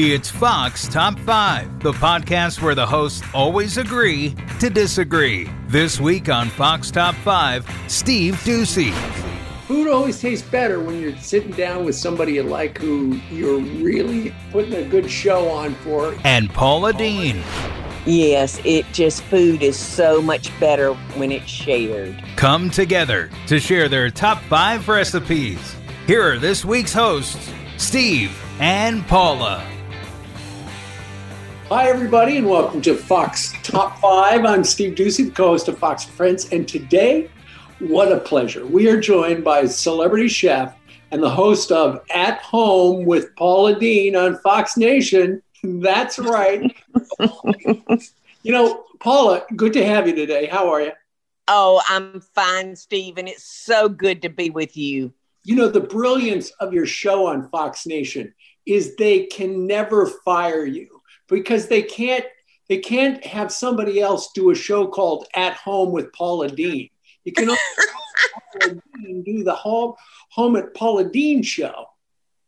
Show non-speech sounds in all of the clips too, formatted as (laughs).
It's Fox Top 5, the podcast where the hosts always agree to disagree. This week on Fox Top 5, Steve Doocy. Food always tastes better when you're sitting down with somebody you like who you're really putting a good show on for. And Paula Deen. Yes, it just food is so much better when it's shared. Come together to share their top five recipes. Here are this week's hosts, Steve and Paula. Hi, everybody, and welcome to Fox Top 5. I'm Steve the co host of Fox Friends, and today, what a pleasure. We are joined by celebrity chef and the host of At Home with Paula Deen on Fox Nation. That's right. (laughs) you know, Paula, good to have you today. How are you? Oh, I'm fine, Steve, and it's so good to be with you. You know, the brilliance of your show on Fox Nation is they can never fire you because they can't they can't have somebody else do a show called At Home with Paula Deen. You can only (laughs) do the home home at Paula Deen show.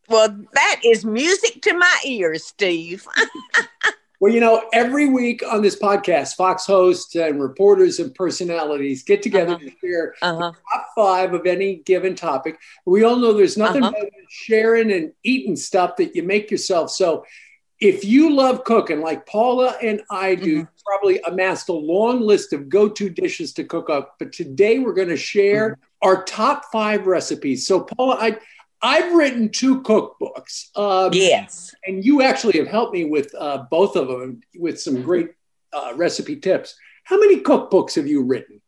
Well, that is music to my ears, Steve. (laughs) well, you know, every week on this podcast, Fox hosts and reporters and personalities get together uh-huh. to share uh-huh. top five of any given topic. We all know there's nothing uh-huh. better than sharing and eating stuff that you make yourself. So if you love cooking like Paula and I do, mm-hmm. probably amassed a long list of go to dishes to cook up. But today we're going to share mm-hmm. our top five recipes. So, Paula, I, I've written two cookbooks. Um, yes. And you actually have helped me with uh, both of them with some great uh, recipe tips. How many cookbooks have you written?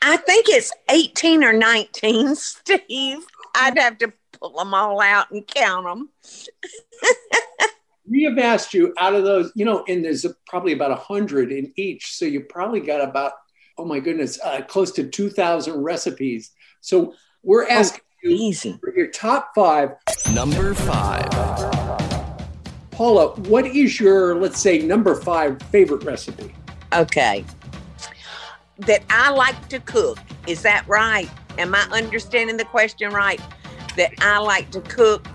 I think it's 18 or 19, (laughs) Steve. I'd have to pull them all out and count them. (laughs) we have asked you out of those, you know, and there's probably about a hundred in each. So you probably got about, oh my goodness, uh, close to 2,000 recipes. So we're asking oh, you easy. for your top five. Number five. Paula, what is your, let's say, number five favorite recipe? Okay. That I like to cook. Is that right? Am I understanding the question right? That I like to cook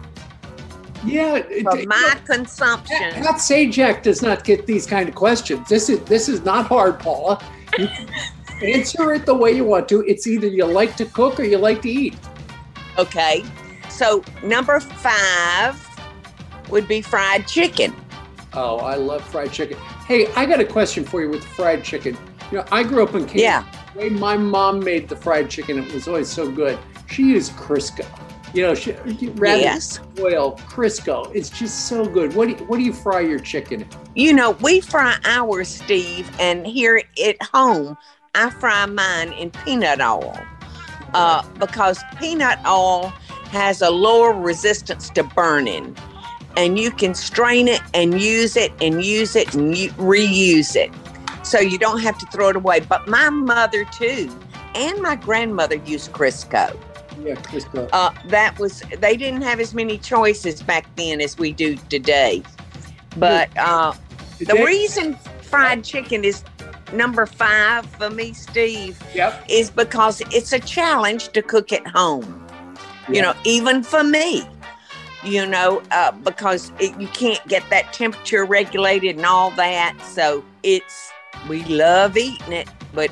yeah, for my consumption. Pat Sajak does not get these kind of questions. This is this is not hard, Paula. (laughs) answer it the way you want to. It's either you like to cook or you like to eat. Okay, so number five would be fried chicken. Oh, I love fried chicken. Hey, I got a question for you with fried chicken. You know, I grew up in Kansas. Yeah. The way my mom made the fried chicken, it was always so good. She used Crisco. You know, rather yes. oil, Crisco. It's just so good. What do you, what do you fry your chicken? In? You know, we fry ours, Steve, and here at home, I fry mine in peanut oil uh, because peanut oil has a lower resistance to burning, and you can strain it and use it and use it and reuse it, so you don't have to throw it away. But my mother too, and my grandmother used Crisco. Yeah, Crisco. Uh, that was they didn't have as many choices back then as we do today. But uh, the reason fried chicken is number five for me, Steve, yep. is because it's a challenge to cook at home. Yep. You know, even for me, you know, uh, because it, you can't get that temperature regulated and all that. So it's, we love eating it, but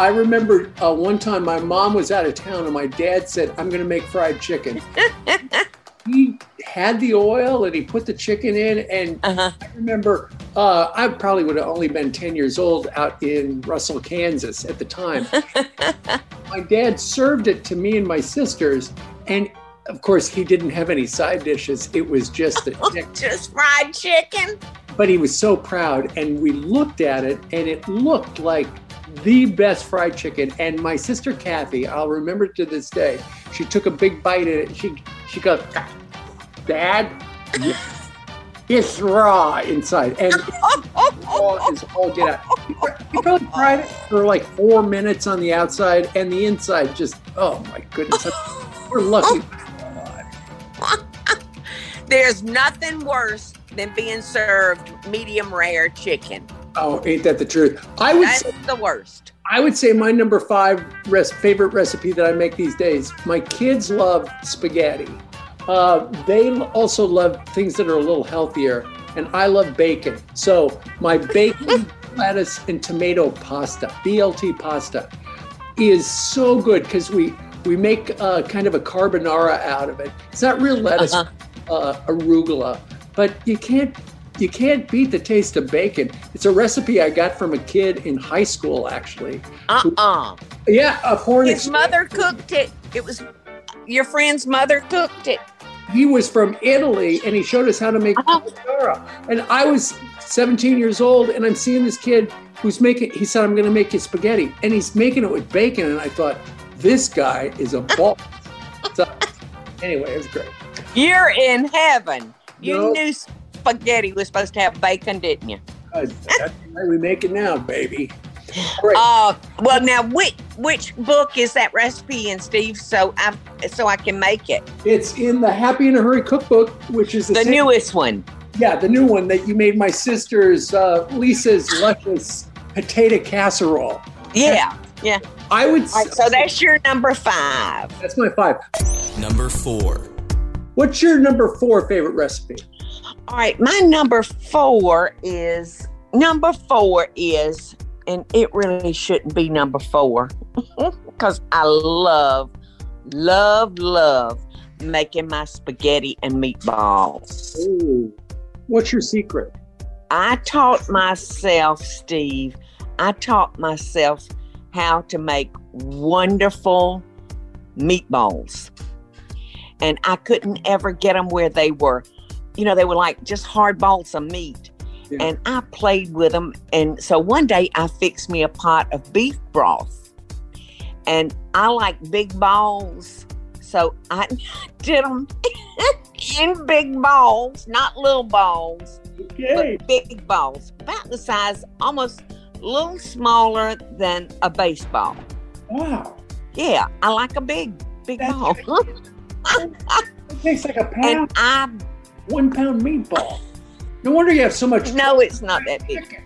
I remember uh, one time my mom was out of town and my dad said, I'm going to make fried chicken. (laughs) he had the oil and he put the chicken in. And uh-huh. I remember uh, I probably would have only been 10 years old out in Russell, Kansas at the time. (laughs) my dad served it to me and my sisters. And of course, he didn't have any side dishes. It was just the (laughs) chicken. just fried chicken. But he was so proud. And we looked at it and it looked like the best fried chicken. And my sister Kathy, I'll remember to this day, she took a big bite of it. She she goes, Dad, (laughs) It's raw inside, and (laughs) raw is all get out. You probably fried it for like four minutes on the outside, and the inside just oh my goodness, (laughs) we're lucky. There's nothing worse than being served medium rare chicken. Oh, ain't that the truth? I would That's say, the worst. I would say my number five res- favorite recipe that I make these days. My kids love spaghetti. Uh, they also love things that are a little healthier, and I love bacon. So my bacon, (laughs) lettuce, and tomato pasta, BLT pasta, is so good because we we make uh, kind of a carbonara out of it. It's not real lettuce, uh-huh. uh, arugula, but you can't you can't beat the taste of bacon. It's a recipe I got from a kid in high school, actually. Uh uh Yeah, a foreign. His mother cooked it. It was your friend's mother cooked it. He was from Italy, and he showed us how to make carbonara. And I was 17 years old, and I'm seeing this kid who's making. He said, "I'm going to make you spaghetti," and he's making it with bacon. And I thought, this guy is a ball. (laughs) so, anyway, it was great. You're in heaven. You nope. knew spaghetti was supposed to have bacon, didn't you? Uh, that's why we make it now, baby. Right. Uh, well, now which which book is that recipe in, Steve? So I so I can make it. It's in the Happy in a Hurry cookbook, which is the, the newest one. Yeah, the new one that you made my sister's uh, Lisa's luscious potato casserole. Yeah, yeah. I would. Right, so that's your number five. That's my five. Number four. What's your number four favorite recipe? All right, my number four is number four is, and it really shouldn't be number four (laughs) because I love, love, love making my spaghetti and meatballs. Ooh. What's your secret? I taught myself, Steve, I taught myself how to make wonderful meatballs. And I couldn't ever get them where they were you know, they were like just hard balls of meat. Yeah. And I played with them. And so one day I fixed me a pot of beef broth. And I like big balls. So I (laughs) did them (laughs) in big balls, not little balls, okay. but big balls, about the size, almost a little smaller than a baseball. Wow. Yeah, I like a big, big That's ball. (laughs) it tastes like a pound. And I one pound meatball. No wonder you have so much. No, it's not that big.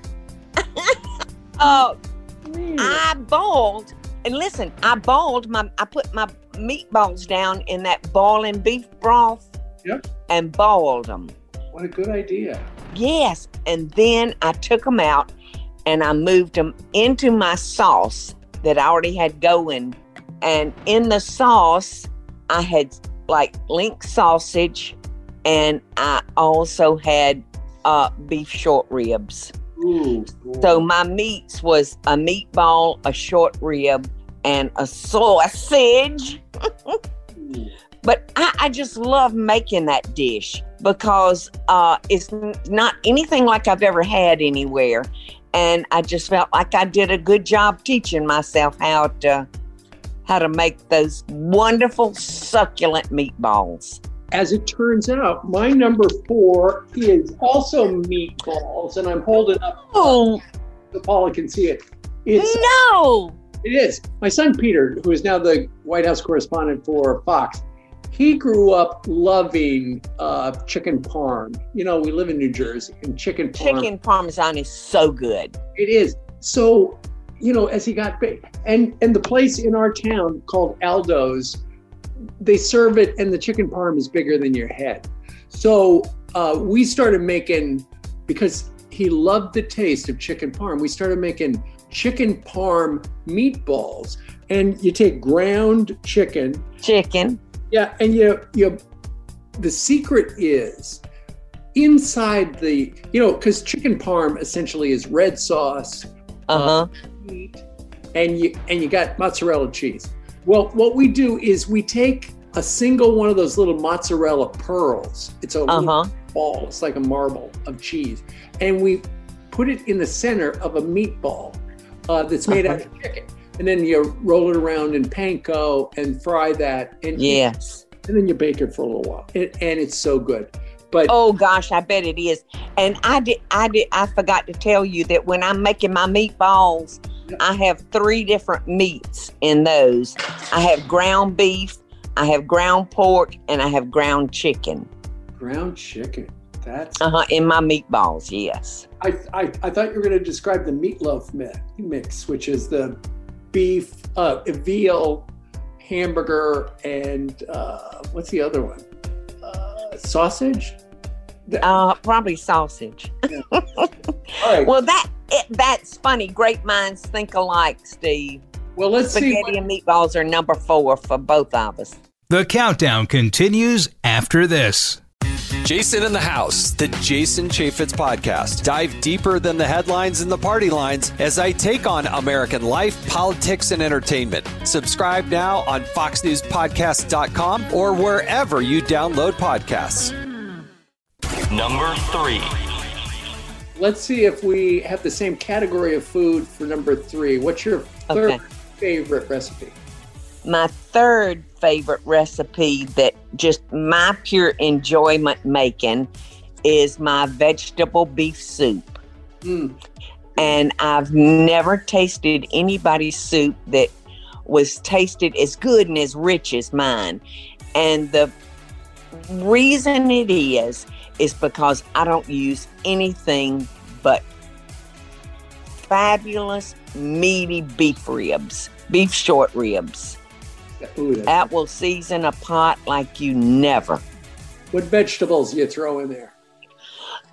(laughs) uh, I boiled, and listen, I boiled my, I put my meatballs down in that boiling beef broth. Yep. And boiled them. What a good idea. Yes, and then I took them out and I moved them into my sauce that I already had going. And in the sauce, I had like link sausage, and I also had uh, beef short ribs. Ooh, so my meats was a meatball, a short rib, and a sausage. (laughs) but I, I, just love making that dish because uh, it's not anything like I've ever had anywhere, and I just felt like I did a good job teaching myself how to how to make those wonderful succulent meatballs as it turns out, my number four is also meatballs, and I'm holding up oh. so Paula can see it. It's, no, it is. My son Peter, who is now the White House correspondent for Fox, he grew up loving uh, chicken parm. You know, we live in New Jersey, and chicken parm. Chicken parmesan is so good. It is. So, you know, as he got big, and and the place in our town called Aldo's they serve it and the chicken parm is bigger than your head. So uh, we started making, because he loved the taste of chicken parm, we started making chicken parm meatballs. And you take ground chicken. Chicken. Yeah. And you, you, the secret is inside the, you know, because chicken parm essentially is red sauce, uh-huh. Uh, meat, and you, and you got mozzarella cheese. Well, what we do is we take a single one of those little mozzarella pearls. It's a uh-huh. ball. It's like a marble of cheese, and we put it in the center of a meatball uh, that's made uh-huh. out of chicken. And then you roll it around in panko and fry that. And yes. And then you bake it for a little while, and, and it's so good. But oh gosh, I bet it is. And I did, I did, I forgot to tell you that when I'm making my meatballs, I have three different meats in those. I have ground beef, I have ground pork, and I have ground chicken. Ground chicken. That's uh huh. In my meatballs, yes. I, I I thought you were going to describe the meatloaf mix, which is the beef, uh, veal, hamburger, and uh, what's the other one? Uh, sausage. Uh, probably sausage. Yeah. All right. (laughs) well, that it, that's funny. Great minds think alike, Steve. Well, let's Spaghetti see. Spaghetti and meatballs are number four for both of us. The countdown continues after this. Jason in the House, the Jason Chaffetz podcast. Dive deeper than the headlines and the party lines as I take on American life, politics, and entertainment. Subscribe now on FoxNewsPodcast.com or wherever you download podcasts. Number three. Let's see if we have the same category of food for number three. What's your third okay. favorite recipe? My third favorite recipe that just my pure enjoyment making is my vegetable beef soup. Mm. And I've never tasted anybody's soup that was tasted as good and as rich as mine. And the reason it is, is because I don't use anything but fabulous meaty beef ribs, beef short ribs. Ooh, that will season a pot like you never. What vegetables you throw in there?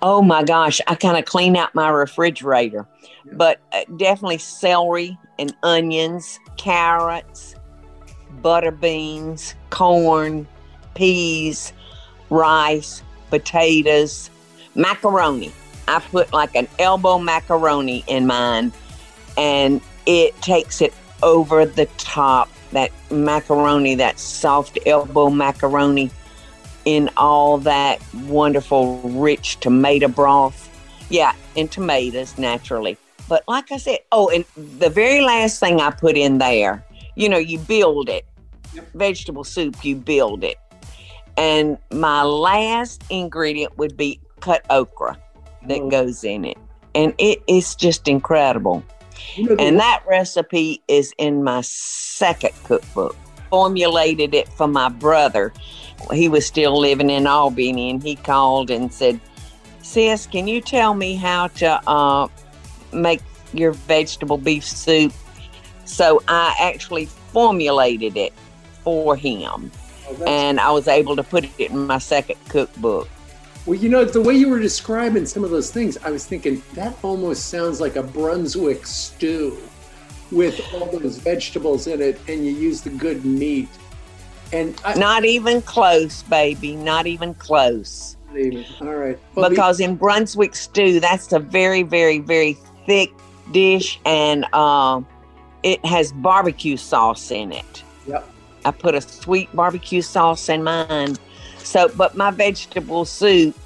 Oh my gosh, I kind of clean out my refrigerator, yeah. but uh, definitely celery and onions, carrots, butter beans, corn, peas, rice, potatoes, macaroni. I put like an elbow macaroni in mine, and it takes it over the top that macaroni, that soft elbow macaroni, in all that wonderful, rich tomato broth. Yeah, and tomatoes naturally. But like I said, oh, and the very last thing I put in there, you know, you build it. Vegetable soup, you build it. And my last ingredient would be cut okra that oh. goes in it. And it is just incredible and that recipe is in my second cookbook. Formulated it for my brother. He was still living in Albany and he called and said, Sis, can you tell me how to uh, make your vegetable beef soup? So I actually formulated it for him. Oh, and I was able to put it in my second cookbook. Well, you know, the way you were describing some of those things, I was thinking that almost sounds like a Brunswick stew with all those vegetables in it, and you use the good meat. And I, not even close, baby. Not even close. Not even. All right. Well, because the, in Brunswick stew, that's a very, very, very thick dish, and um, it has barbecue sauce in it. Yep. I put a sweet barbecue sauce in mine so, but my vegetable soup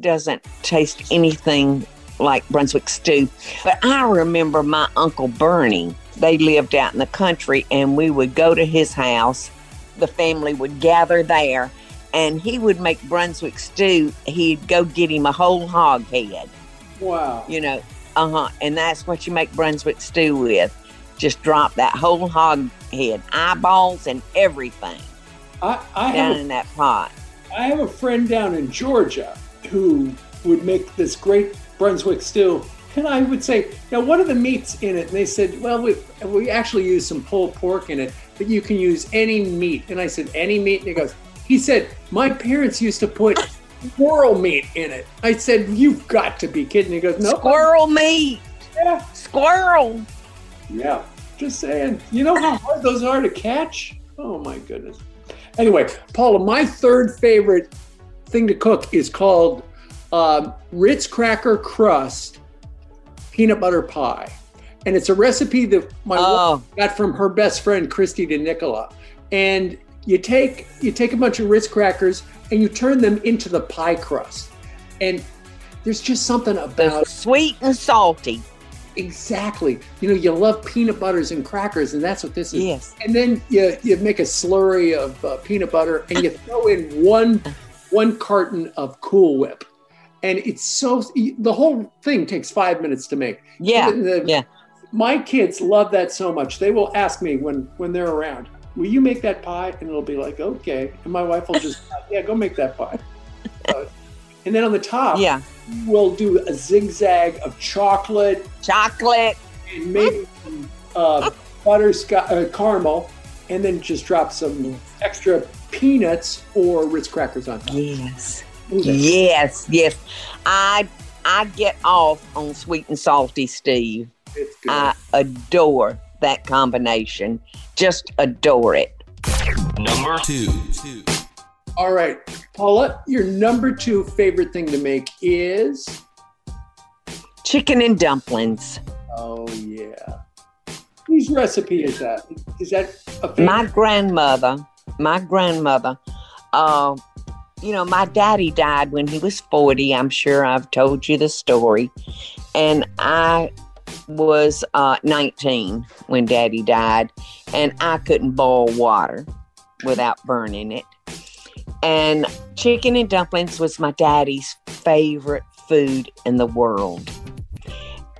doesn't taste anything like Brunswick stew. But I remember my Uncle Bernie, they lived out in the country, and we would go to his house. The family would gather there, and he would make Brunswick stew. He'd go get him a whole hog head. Wow. You know, uh huh. And that's what you make Brunswick stew with. Just drop that whole hog head, eyeballs, and everything I, I down in that pot. I have a friend down in Georgia who would make this great Brunswick stew. And I would say, now what are the meats in it? And they said, well, we, we actually use some pulled pork in it, but you can use any meat. And I said, any meat? And he goes, he said, my parents used to put squirrel meat in it. I said, you've got to be kidding. He goes, no. Squirrel meat. Yeah. Squirrel. Yeah. Just saying. You know how hard those are to catch? Oh my goodness. Anyway, Paula, my third favorite thing to cook is called uh, Ritz cracker crust peanut butter pie. And it's a recipe that my oh. wife got from her best friend, Christy DeNicola. And you take you take a bunch of Ritz crackers and you turn them into the pie crust. And there's just something about sweet and salty. Exactly. You know, you love peanut butters and crackers, and that's what this is. Yes. And then you, you make a slurry of uh, peanut butter and you (laughs) throw in one one carton of Cool Whip, and it's so the whole thing takes five minutes to make. Yeah, The- yeah. My kids love that so much. They will ask me when when they're around, "Will you make that pie?" And it'll be like, "Okay." And my wife will just, "Yeah, go make that pie." (laughs) Uh, and then on the top, Yeah. we'll do a zigzag of chocolate Chocolate. and maybe some uh, butterscotch uh, caramel, and then just drop some extra peanuts or Ritz crackers on top. Yes. Ooh, Yes, yes. I I get off on sweet and salty, Steve. It's good. I adore that combination. Just adore it. Number two, two. All right, Paula, your number two favorite thing to make is Chicken and dumplings. oh yeah. Whose recipe is that? Is that a favorite? My grandmother, my grandmother, uh, you know, my daddy died when he was 40. I'm sure I've told you the story. And I was uh, 19 when daddy died, and I couldn't boil water without burning it. And chicken and dumplings was my daddy's favorite food in the world.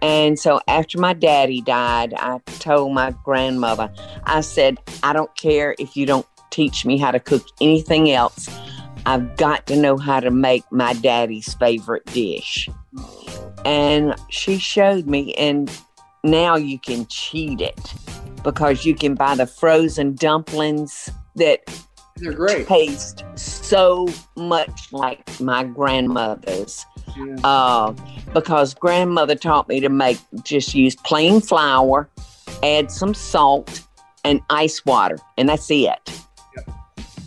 And so after my daddy died, I told my grandmother, I said, I don't care if you don't teach me how to cook anything else. I've got to know how to make my daddy's favorite dish. And she showed me, and now you can cheat it because you can buy the frozen dumplings that They're great. taste so much like my grandmother's Yeah. uh, because grandmother taught me to make just use plain flour, add some salt and ice water, and that's it.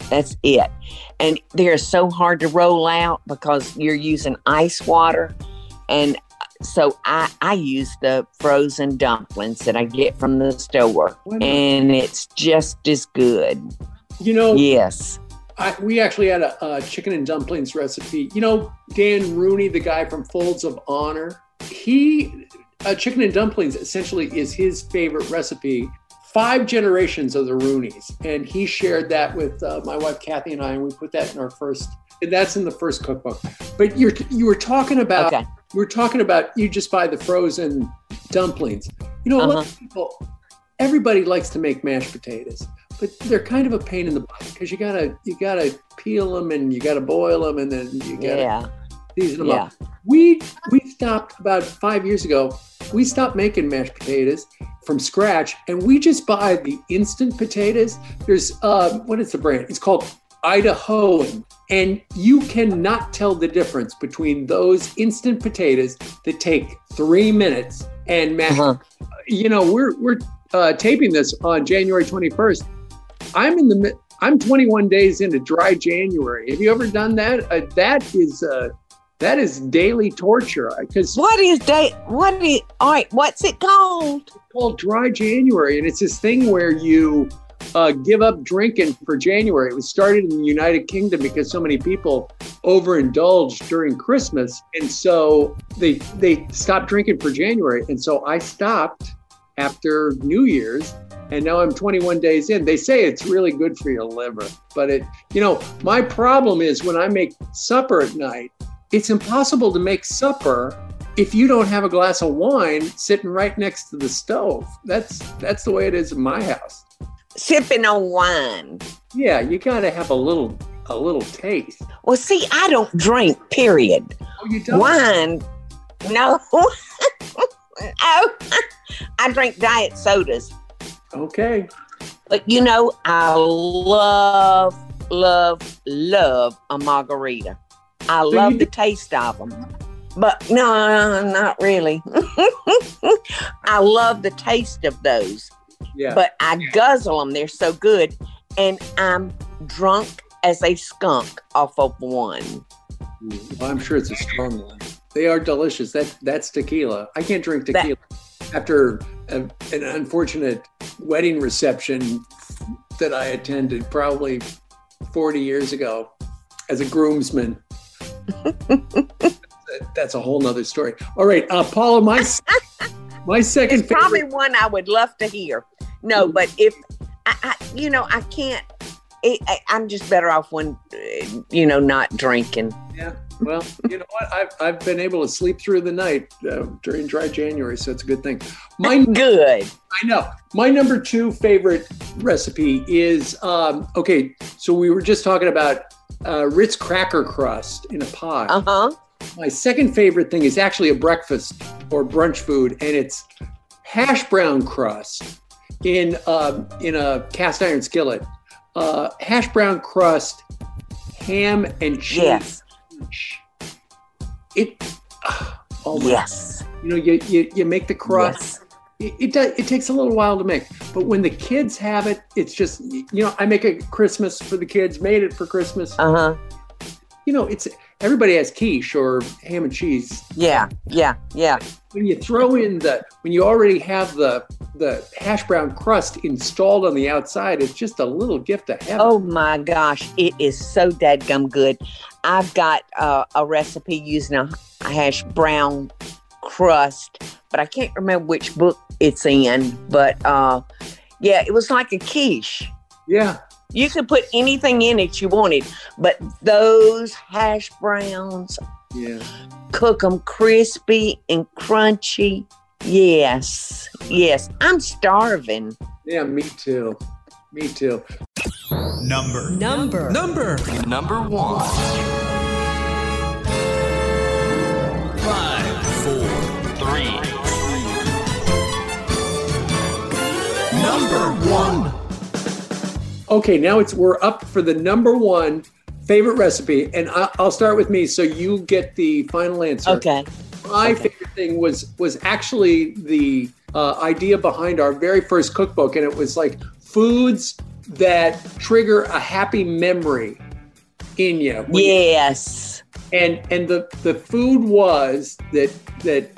That's it. And they're so hard to roll out because you're using ice water. And so I, I use the frozen dumplings that I get from the store, and it's just as good. You know, Yes. I, we actually had a, a chicken and dumplings recipe. You know, Dan Rooney, the guy from Folds of Honor, he uh, chicken and dumplings essentially is his favorite recipe. Five generations of the Rooneys, and he shared that with uh, my wife Kathy and I, and we put that in our first. And that's in the first cookbook. But you're you were talking about Okay. we were talking about you just buy the frozen dumplings. You know, a lot of people, everybody likes to make mashed potatoes, but they're kind of a pain in the butt because you gotta you gotta peel them and you gotta boil them and then you gotta Yeah. season them Yeah. up. We we stopped about five years ago. We stopped making mashed potatoes from scratch, and we just buy the instant potatoes. There's uh, what is the brand? It's called Idahoan, and you cannot tell the difference between those instant potatoes that take three minutes and mashed. Uh-huh. You know, we're we're uh, taping this on January 21st. I'm in the I'm 21 days into dry January. Have you ever done that? Uh, that is uh, that is daily torture because What is day? What is all right? What's it called? it's called dry January, and it's this thing where you uh, give up drinking for January. It was started in the United Kingdom because so many people overindulged during Christmas, and so they they stopped drinking for January. And so I stopped after New Year's, and now I'm 21 days in. They say it's really good for your liver, but it you know my problem is when I make supper at night, it's impossible to make supper if you don't have a glass of wine sitting right next to the stove. That's that's the way it is in my house. Sipping on wine. Yeah, you got to have a little a little taste. Well, see, I don't drink. Period. Oh, you don't. Wine. No. (laughs) oh, (laughs) I drink diet sodas. Okay. But you know, I love, love, love a margarita. I you love the taste of them. But no, not really. (laughs) I love the taste of those. Yeah. but I guzzle them. They're so good. And I'm drunk as a skunk off of one. Well, I'm sure it's a strong one. They are delicious. That that's tequila. I can't drink That- tequila after a, an unfortunate wedding reception that I attended probably 40 years ago as a groomsman. (laughs) That's a whole nother story. All right, uh, Paula, my (laughs) my second It's probably favorite. one I would love to hear. No, but if I, I you know, I can't. it, I'm just better off when, you know, not drinking. Yeah. Well, you know what? I've, I've been able to sleep through the night uh, during dry January, so it's a good thing. My good. I know. My number two favorite recipe is um, okay. So we were just talking about uh, Ritz cracker crust in a pot. Uh huh. My second favorite thing is actually a breakfast or brunch food, and it's hash brown crust in uh, in a cast iron skillet. Uh, hash brown crust, ham and cheese. Yes. It. Oh my yes. You know, you, you, you make the crust. Yes. It, it does. It takes a little while to make, but when the kids have it, it's just you know. I make a Christmas for the kids. Made it for Christmas. Uh huh. You know, it's everybody has quiche or ham and cheese. Yeah. Yeah. Yeah. When you throw in the when you already have the the hash brown crust installed on the outside, it's just a little gift of heaven. Oh my gosh, it is so dadgum good. I've got uh, a recipe using a hash brown crust, but I can't remember which book it's in. But uh, yeah, it was like a quiche. Yeah. You could put anything in it you wanted, but those hash browns, Yeah. cook them crispy and crunchy. Yes, yes. I'm starving. Yeah, me too. Me too. Number Number. Number. Number one. five. Three. Number one. Okay, now it's we're up for the number one favorite recipe, and I, I'll start with me, so you get the final answer. Okay. My Okay. favorite thing was was actually the uh, idea behind our very first cookbook, and it was like foods that trigger a happy memory in you. Yes. and and the the food was that that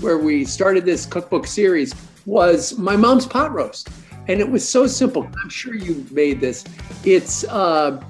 where we started this cookbook series was my mom's pot roast and it was so simple i'm sure you made this it's uh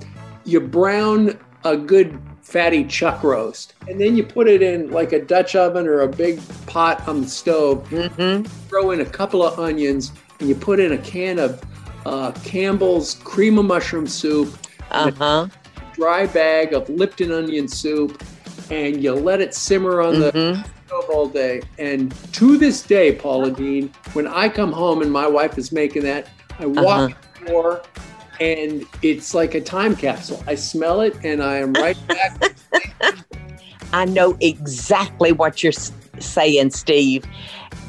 you brown a good fatty chuck roast and then you put it in like a dutch oven or a big pot on the stove Mm-hmm. throw in a couple of onions and you put in a can of uh, campbell's cream of mushroom soup Uh huh. dry bag of Lipton onion soup and you let it simmer on the Mhm. stove all day. And to this day, Paula Deen, when I come home and my wife is making that, I walk in the door and it's like a time capsule. I smell it and I am right (laughs) back. I know exactly what you're saying, Steve.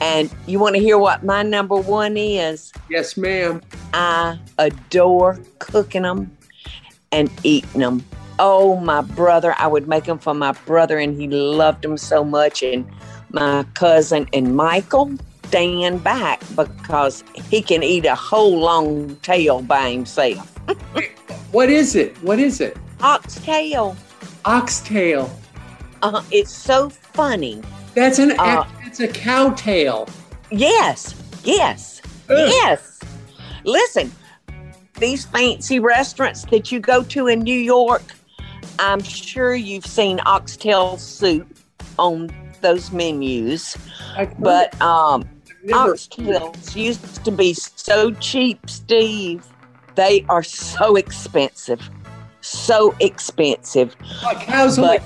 And you want to hear what my number one is? yes, ma'am. I adore cooking them and eating them. Oh, my brother, I would make them for my brother, and he loved them so much. And my cousin and Michael stand back because he can eat a whole long tail by himself. (laughs) What is it? What is it? Oxtail. Oxtail. Uh, it's so funny. That's an Uh, it's a cow tail. Yes, yes, Ugh. yes. Listen, these fancy restaurants that you go to in New York, I'm sure you've seen oxtail soup on those menus, but um, oxtails used to be so cheap, Steve. They are so expensive, so expensive. a cow's but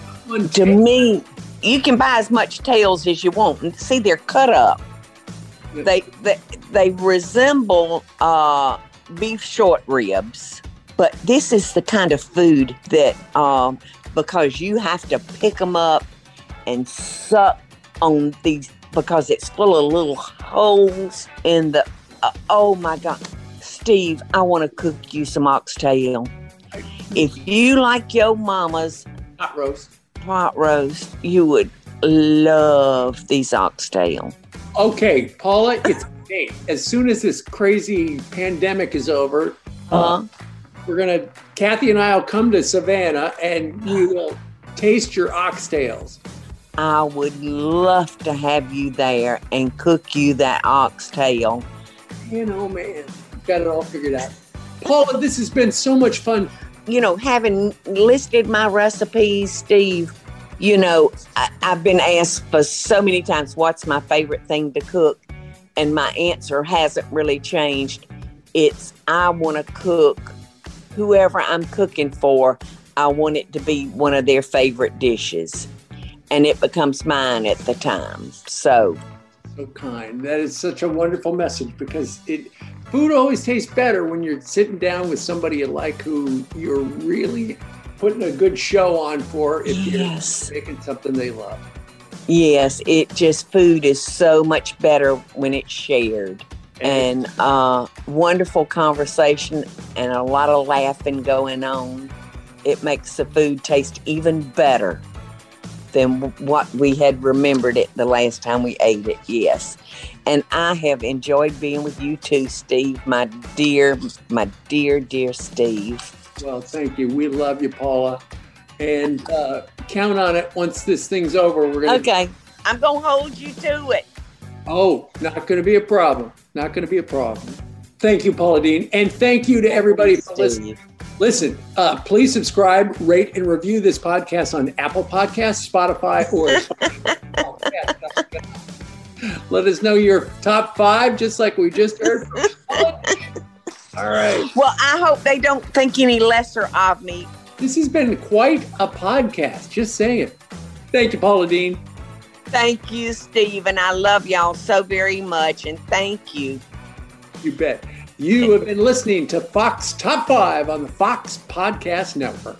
To me, you can buy as much tails as you want, and see they're cut up. They they, they resemble uh, beef short ribs, but this is the kind of food that um, because you have to pick them up and suck on these because it's full of little holes in the. Uh, oh my God, Steve, I want to cook you some oxtail. If you like your mama's hot roast. pot roast, you would love these oxtail. Okay, Paula, it's date. As soon as this crazy pandemic is over, Uh, we're gonna Kathy and I will come to Savannah and we will taste your oxtails. I would love to have you there and cook you that oxtail. You know, man, got it all figured out. Paula, this has been so much fun. You know, having listed my recipes, Steve, you know, I, I've been asked for so many times what's my favorite thing to cook, and my answer hasn't really changed. It's I want to cook whoever I'm cooking for, I want it to be one of their favorite dishes. And it becomes mine at the time. So so kind. That is such a wonderful message because it food always tastes better when you're sitting down with somebody you like who you're really putting a good show on for if yes. you're making something they love. Yes, it just food is so much better when it's shared. And uh, wonderful conversation and a lot of laughing going on. It makes the food taste even better than what we had remembered it the last time we ate it. Yes. And I have enjoyed being with you too, Steve, my dear, my dear, dear Steve. Well, thank you. We love you, Paula. And uh, count on it once this thing's over. We're going to. Okay. I'm going to hold you to it. Oh, not going to be a problem. Not going to be a problem. Thank you, Paula Deen. And thank you to everybody for listening. Listen, uh, please subscribe, rate, and review this podcast on Apple Podcasts, Spotify, or (laughs) Let us know your top five, just like we just heard. (laughs) All right. Well, I hope they don't think any lesser of me. This has been quite a podcast. Just saying. Thank you, Paula Deen. Thank you, Steve. And I love y'all so very much. And thank you. You bet. You have been listening to Fox Top 5 on the Fox Podcast Network.